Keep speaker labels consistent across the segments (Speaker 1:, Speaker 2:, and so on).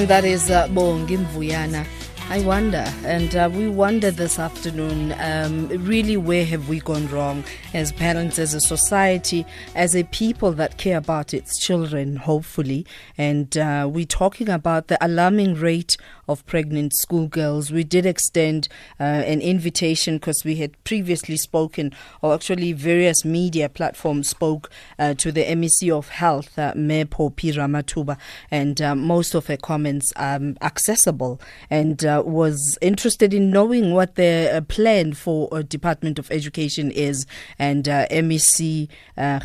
Speaker 1: And that is uh, Bongi Mvuyana. I wonder, and uh, we wonder this afternoon, um, really, where have we gone wrong as parents, as a society, as a people that care about its children, hopefully. And uh, we're talking about the alarming rate of pregnant schoolgirls. We did extend uh, an invitation because we had previously spoken, or actually, various media platforms spoke uh, to the MEC of Health, uh, Mepo Ramathuba, and uh, most of her comments are um, accessible. And uh, was interested in knowing what their uh, plan for uh, Department of Education is. And MEC uh,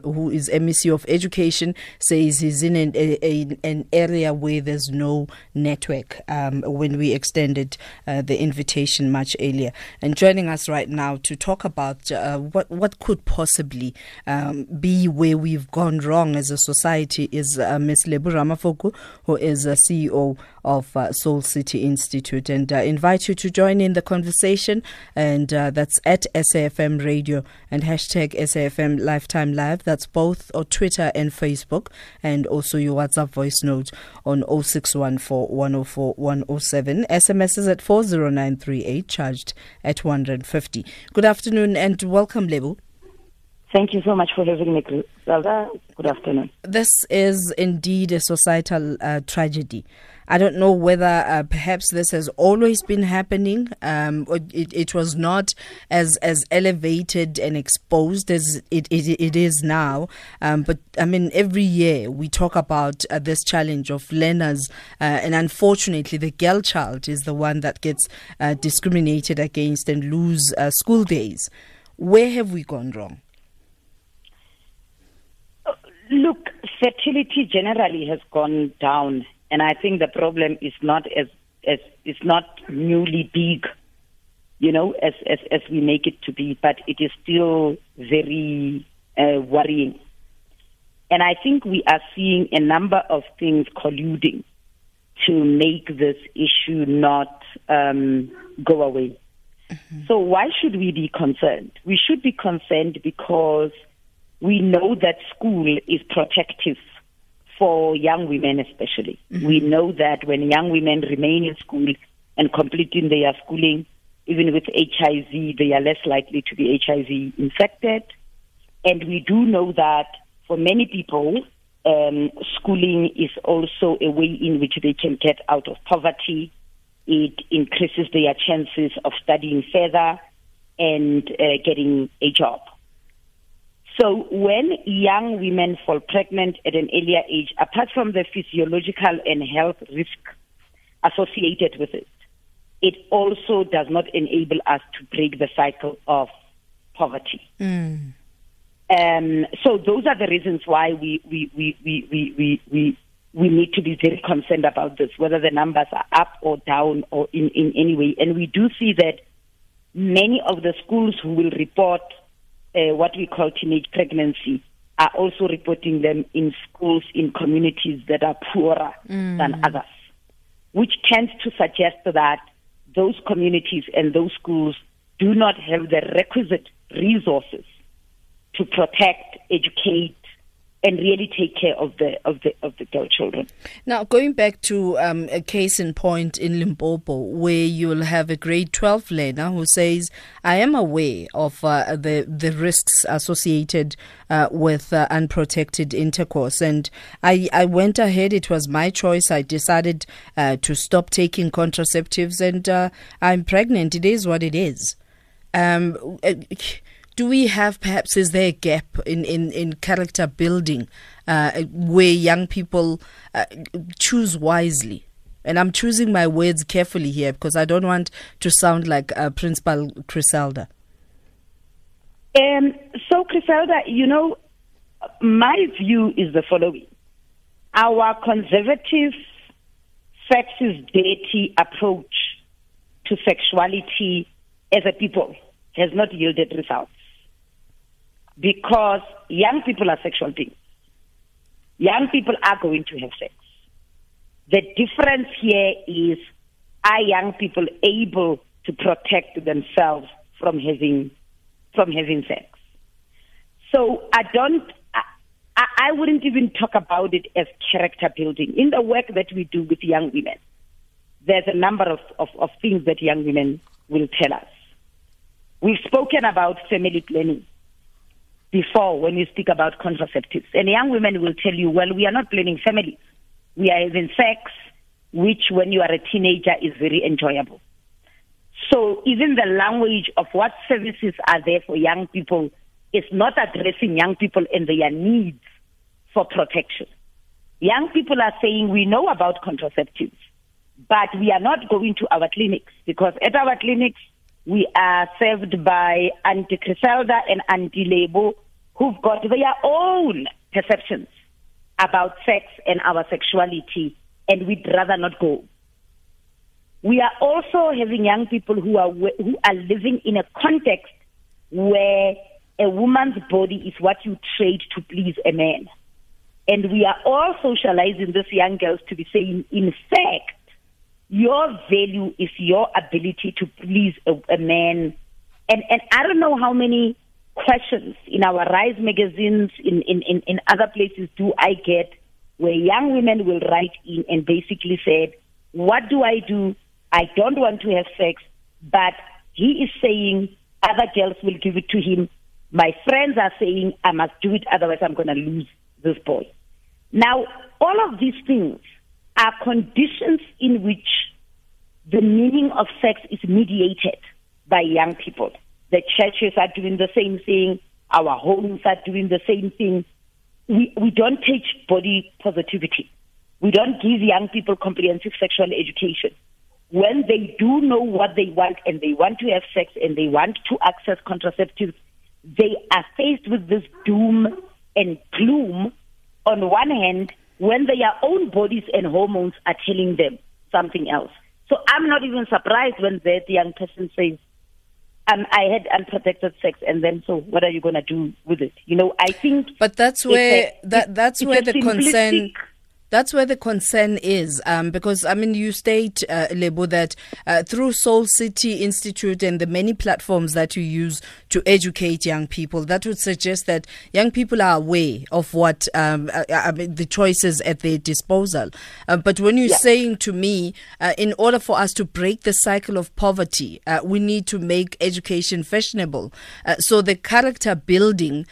Speaker 1: who is MEC of Education, says he's in an, a, an area where there's no network um, when we extended uh, the invitation much earlier. And joining us right now to talk about uh, what, what could possibly um, be where we've gone wrong as a society is uh, Ms. Lebo Ramafoko, who is a CEO of uh, Soul City Institute. And I invite you to join in the conversation. And uh, that's at SAFM Radio and hashtag SAFM Lifetime Live. That's both on Twitter and Facebook. And also your WhatsApp voice note on 0614 104 107. SMS is at 40938, charged at 150. Good afternoon and welcome, Lebo.
Speaker 2: Thank you so much for having me, Zelda. Good afternoon.
Speaker 1: This is indeed a societal uh, tragedy. I don't know whether uh, perhaps this has always been happening. Um, it, it was not as as elevated and exposed as it, it, it is now. Um, but I mean, every year we talk about uh, this challenge of learners, uh, and unfortunately, the girl child is the one that gets uh, discriminated against and lose uh, school days. Where have we gone wrong?
Speaker 2: Look, fertility generally has gone down and I think the problem is not as as it's not newly big, you know, as as as we make it to be, but it is still very uh, worrying. And I think we are seeing a number of things colluding to make this issue not um, go away. Mm-hmm. So why should we be concerned? We should be concerned because we know that school is protective for young women especially. Mm-hmm. We know that when young women remain in school and completing their schooling, even with HIV, they are less likely to be HIV infected. And we do know that for many people, um, schooling is also a way in which they can get out of poverty. It increases their chances of studying further and uh, getting a job. So when young women fall pregnant at an earlier age, apart from the physiological and health risk associated with it, it also does not enable us to break the cycle of poverty. Mm. Um, so those are the reasons why we, we, we, we, we, we, we, we need to be very concerned about this, whether the numbers are up or down or in, in any way. And we do see that many of the schools who will report uh, what we call teenage pregnancy are also reporting them in schools in communities that are poorer mm. than others, which tends to suggest that those communities and those schools do not have the requisite resources to protect, educate, and really take care of the of the of the girl children.
Speaker 1: Now, going back to um, a case in point in Limpopo, where you'll have a grade twelve learner who says, "I am aware of uh, the the risks associated uh, with uh, unprotected intercourse, and I I went ahead. It was my choice. I decided uh, to stop taking contraceptives, and uh, I'm pregnant. It is what it is." Um, uh, do we have perhaps is there a gap in, in, in character building uh, where young people uh, choose wisely? And I'm choosing my words carefully here because I don't want to sound like uh, Principal Criselda.
Speaker 2: Um, so, Criselda, you know, my view is the following. Our conservative, sexist, dirty approach to sexuality as a people has not yielded results because young people are sexual beings. Young people are going to have sex. The difference here is are young people able to protect themselves from having from having sex? So I don't I, I wouldn't even talk about it as character building. In the work that we do with young women, there's a number of, of, of things that young women will tell us. We've spoken about family planning before when we speak about contraceptives. And young women will tell you, well, we are not planning families. We are having sex, which when you are a teenager is very enjoyable. So even the language of what services are there for young people is not addressing young people and their needs for protection. Young people are saying we know about contraceptives, but we are not going to our clinics because at our clinics we are served by Auntie Criselda and Auntie Lebo who've got their own perceptions about sex and our sexuality and we'd rather not go. We are also having young people who are who are living in a context where a woman's body is what you trade to please a man. And we are all socializing these young girls to be saying, in fact, your value is your ability to please a, a man. And, and I don't know how many questions in our Rise magazines, in, in, in, in other places do I get where young women will write in and basically said, what do I do? I don't want to have sex, but he is saying other girls will give it to him. My friends are saying I must do it, otherwise I'm going to lose this boy. Now, all of these things are conditions in which the meaning of sex is mediated by young people. The churches are doing the same thing. Our homes are doing the same thing. We, we don't teach body positivity. We don't give young people comprehensive sexual education. When they do know what they want and they want to have sex and they want to access contraceptives, they are faced with this doom and gloom on one hand when their own bodies and hormones are telling them something else. So I'm not even surprised when that young person says, um, I had unprotected sex, and then so what are you going to do with it? You know, I think.
Speaker 1: But that's where a, that that's where the concern that's where the concern is, um, because I mean, you state, uh, Lebo, that uh, through Soul City Institute and the many platforms that you use to educate young people, that would suggest that young people are aware of what um, uh, uh I mean, the choices at their disposal. Uh, but when you're yeah. saying to me, uh, in order for us to break the cycle of poverty, we need to make education fashionable. so the character building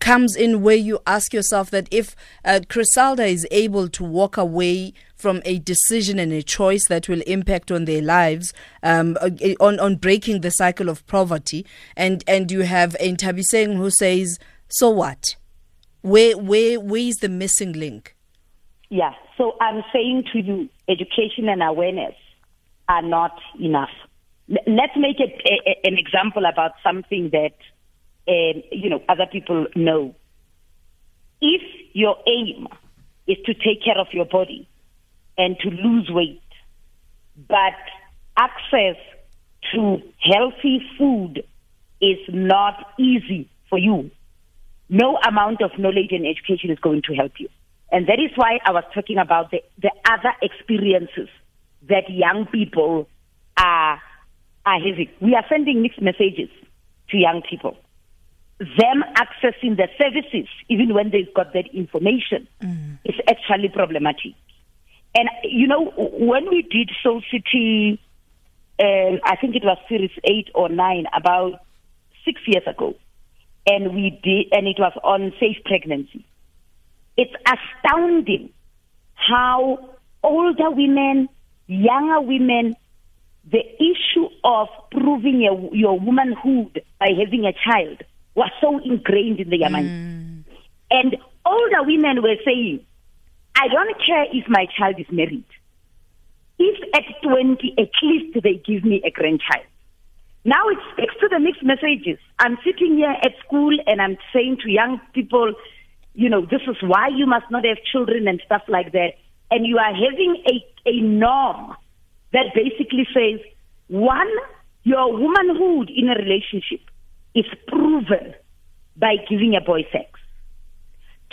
Speaker 1: comes in where you ask yourself that if Criselda is able to walk away from a decision and a choice that will impact on their lives, um, uh, on on breaking the cycle of poverty, and and you have Ntabiseng who says, "So what? Where where where is the missing link?"
Speaker 2: Yeah, so I'm saying to you, education and awareness are not enough. Let's make it a, a, an example about something that um, you know other people know. If your aim is to take care of your body and to lose weight. But access to healthy food is not easy for you. No amount of knowledge and education is going to help you. And that is why I was talking about the, the other experiences that young people are, are having. We are sending mixed messages to young people them accessing the services, even when they've got that information, mm. is actually problematic. And, you know, when we did Soul City, uh, I think it was series eight or nine, about six years ago, and we did, and it was on safe pregnancy. It's astounding how older women, younger women, the issue of proving your, your womanhood by having a child was so ingrained in the mind. Mm. And older women were saying, I don't care if my child is married. If at 20, at least they give me a grandchild. Now it speaks to the mixed messages. I'm sitting here at school and I'm saying to young people, you know, this is why you must not have children and stuff like that. And you are having a, a norm that basically says, one, your womanhood in a relationship is proven by giving a boy sex.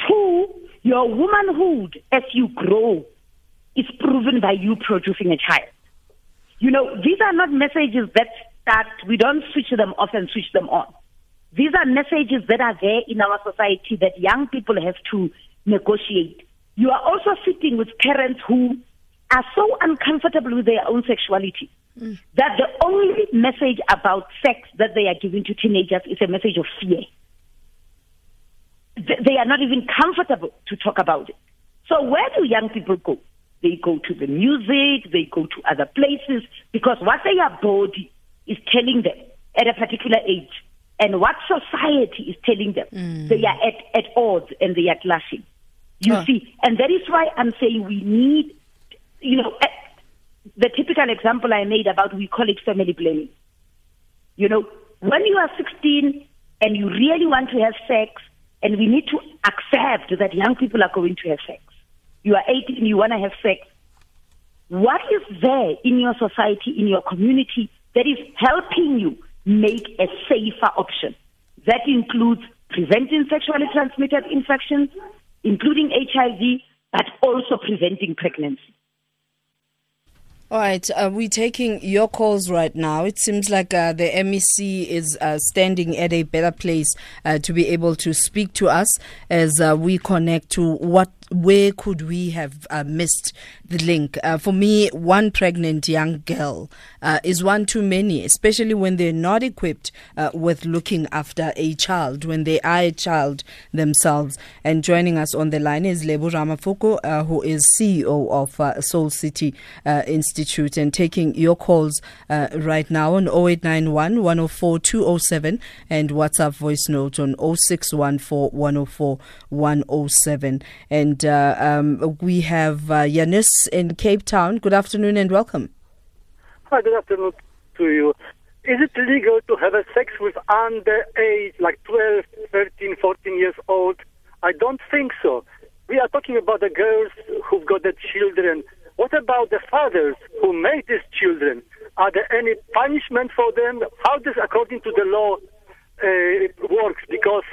Speaker 2: Two, your womanhood as you grow is proven by you producing a child. You know, these are not messages that start, we don't switch them off and switch them on. These are messages that are there in our society that young people have to negotiate. You are also sitting with parents who are so uncomfortable with their own sexuality mm. that the only message about sex that they are giving to teenagers is a message of fear. They are not even comfortable to talk about it. So where do young people go? They go to the music, they go to other places because what their body is telling them at a particular age and what society is telling them, mm. they are at, at odds and they are clashing. You oh. see, and that is why I'm saying we need, you know, eh, the typical example I made about we call it family planning. You know, when you are 16 and you really want to have sex, and we need to accept that young people are going to have sex. You are 18, you want to have sex. What is there in your society, in your community, that is helping you make a safer option? That includes preventing sexually transmitted infections, including HIV, but also preventing pregnancy.
Speaker 1: All right, uh, we're taking your calls right now. It seems like uh, the MEC is uh, standing at a better place uh, to be able to speak to us as uh, we connect to what where could we have uh, missed the link? Uh, for me, one pregnant young girl uh, is one too many, especially when they're not equipped uh, with looking after a child, when they are a child themselves. And joining us on the line is Lebo Ramafoko, uh, who is CEO of uh, Soul City Institute, and taking your calls right now on 0891 104 207 and WhatsApp voice note on 0614 104 107. And uh, um, we have uh, Yanis in Cape Town. Good afternoon and welcome.
Speaker 3: Hi, good afternoon to you. Is it legal to have a sex with underage, like 12, 13, 14 years old? I don't think so. We are talking about the girls who've got the children. What about the fathers who made these children? Are there any punishment for them? How does, according to the law, uh, works? Because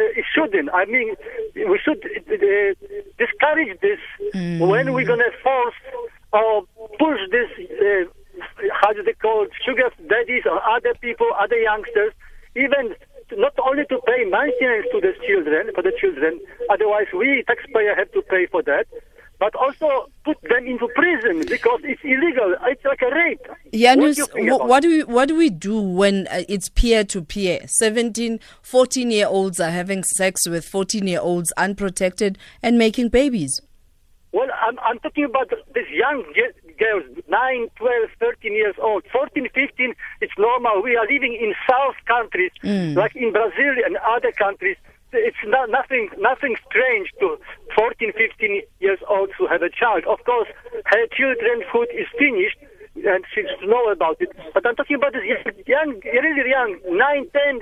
Speaker 3: it shouldn't. I mean, we should uh, discourage this mm. when we're going to force or push this, uh, how do they call it, sugar daddies or other people, other youngsters, even not only to pay maintenance to the children, for the children, otherwise we taxpayer have to pay for that, but also put them into prison because it's illegal. It's like a rape.
Speaker 1: Janus, what, what, do we what do we do when uh, it's peer to peer? 17, 14 year olds are having sex with 14 year olds unprotected and making babies.
Speaker 3: Well, I'm, I'm talking about these young girls, 9, 12, 13 years old. 14, 15, it's normal. We are living in South countries, mm. like in Brazil and other countries it's not, nothing nothing strange to 14, 15 years old to have a child. Of course, her children's food is finished and she should know about it. But I'm talking about this young, really young, 9, 10,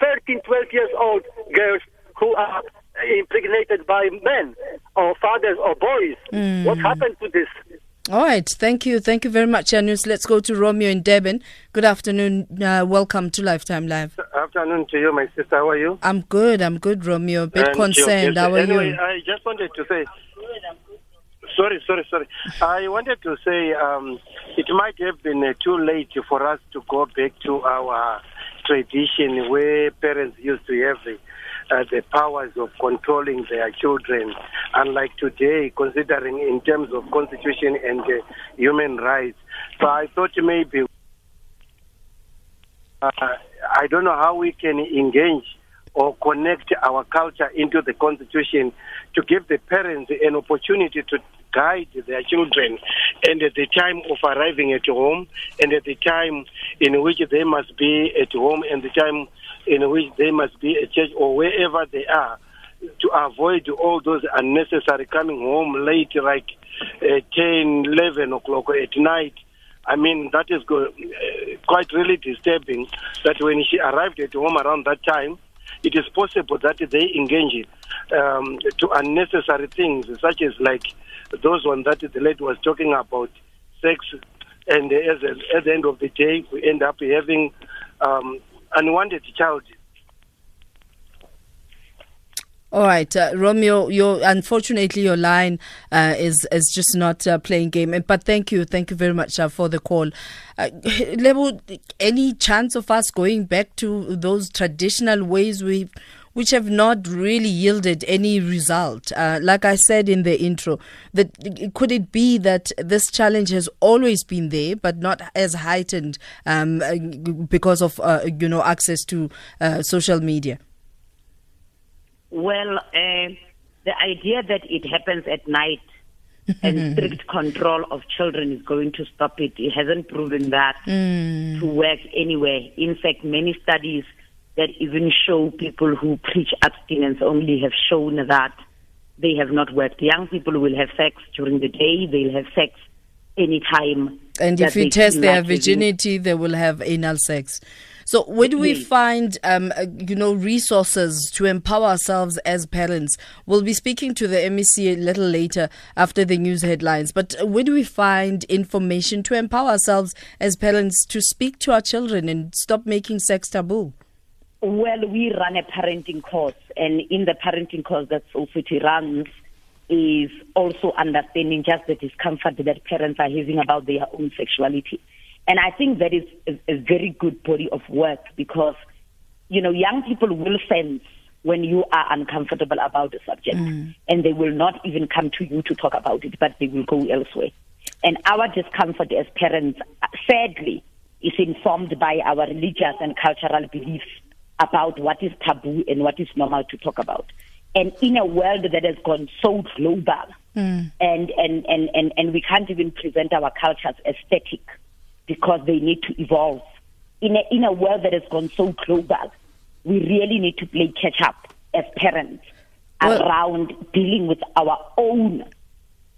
Speaker 3: 13, 12 years old girls who are impregnated by men or fathers or boys. Mm. What happened to this?
Speaker 1: All right. Thank you. Thank you very much, Janus. Let's go to Romeo in Durban. Good afternoon. Uh, welcome to Lifetime Live.
Speaker 4: Afternoon to you, my sister. How are you?
Speaker 1: I'm good. I'm good, Romeo. A bit and concerned. How are
Speaker 4: anyway,
Speaker 1: you?
Speaker 4: I just wanted to say. Sorry, sorry, sorry. I wanted to say um, it might have been uh, too late for us to go back to our tradition where parents used to have the uh, the powers of controlling their children. Unlike today, considering in terms of constitution and uh, human rights. So I thought maybe uh, I don't know how we can engage or connect our culture into the constitution to give the parents an opportunity to guide their children and at the time of arriving at home and at the time in which they must be at home and the time in which they must be at church or wherever they are to avoid all those unnecessary coming home late like uh, 10 11 o'clock at night. I mean, that is go- uh, quite really disturbing that when she arrived at home around that time, it is possible that they engage um, to unnecessary things, such as like those ones that the lady was talking about, sex, and as a, at the end of the day, we end up having um, unwanted child.
Speaker 1: All right, uh, Romeo. Your unfortunately your line uh, is is just not uh, playing game. But thank you, thank you very much uh, for the call. Uh, Lebo, any chance of us going back to those traditional ways we, which have not really yielded any result? Uh, like I said in the intro, that could it be that this challenge has always been there, but not as heightened um, because of uh, you know access to uh, social media?
Speaker 2: Well, uh, the idea that it happens at night and strict control of children is going to stop it. It hasn't proven that
Speaker 1: Mm.
Speaker 2: to work anywhere. In fact, many studies that even show people who preach abstinence only have shown that they have not worked. Young people will have sex during the day, they'll have sex anytime.
Speaker 1: And if you test their virginity, they will have anal sex. So, where do we find, um, uh, you know, resources to empower ourselves as parents? We'll be speaking to the MEC a little later after the news headlines. But where do we find information to empower ourselves as parents to speak to our children and stop making sex taboo?
Speaker 2: Well, we run a parenting course, and in the parenting course that Soul City runs is also understanding just the discomfort that parents are having about their own sexuality. And I think that is a, a very good body of work because, you know, young people will sense when you are uncomfortable about the subject, mm. and they will not even come to you to talk about it, but they will go elsewhere. And our discomfort as parents, sadly, is informed by our religious and cultural beliefs about what is taboo and what is normal to talk about. And in a world that has gone so global, and, and, and, and, and we can't even present our cultures as static because they need to evolve. In a, in a world that has gone so global, we really need to play catch up as parents
Speaker 1: Well-
Speaker 2: around dealing with our own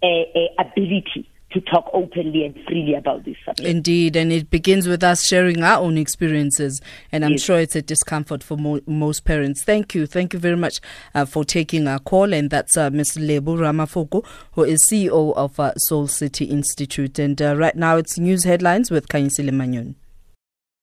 Speaker 2: uh, uh, ability to talk openly and freely about this subject.
Speaker 1: Indeed, and it begins with us sharing our own experiences, and I'm
Speaker 2: Yes.
Speaker 1: sure it's a discomfort for mo- most parents. Thank you, thank you very much uh, for taking our call, and that's uh, Ms. Lebo Ramafoko, who is CEO of uh, Soul City Institute. And uh, right now, it's news headlines with Kanyisile Manyon.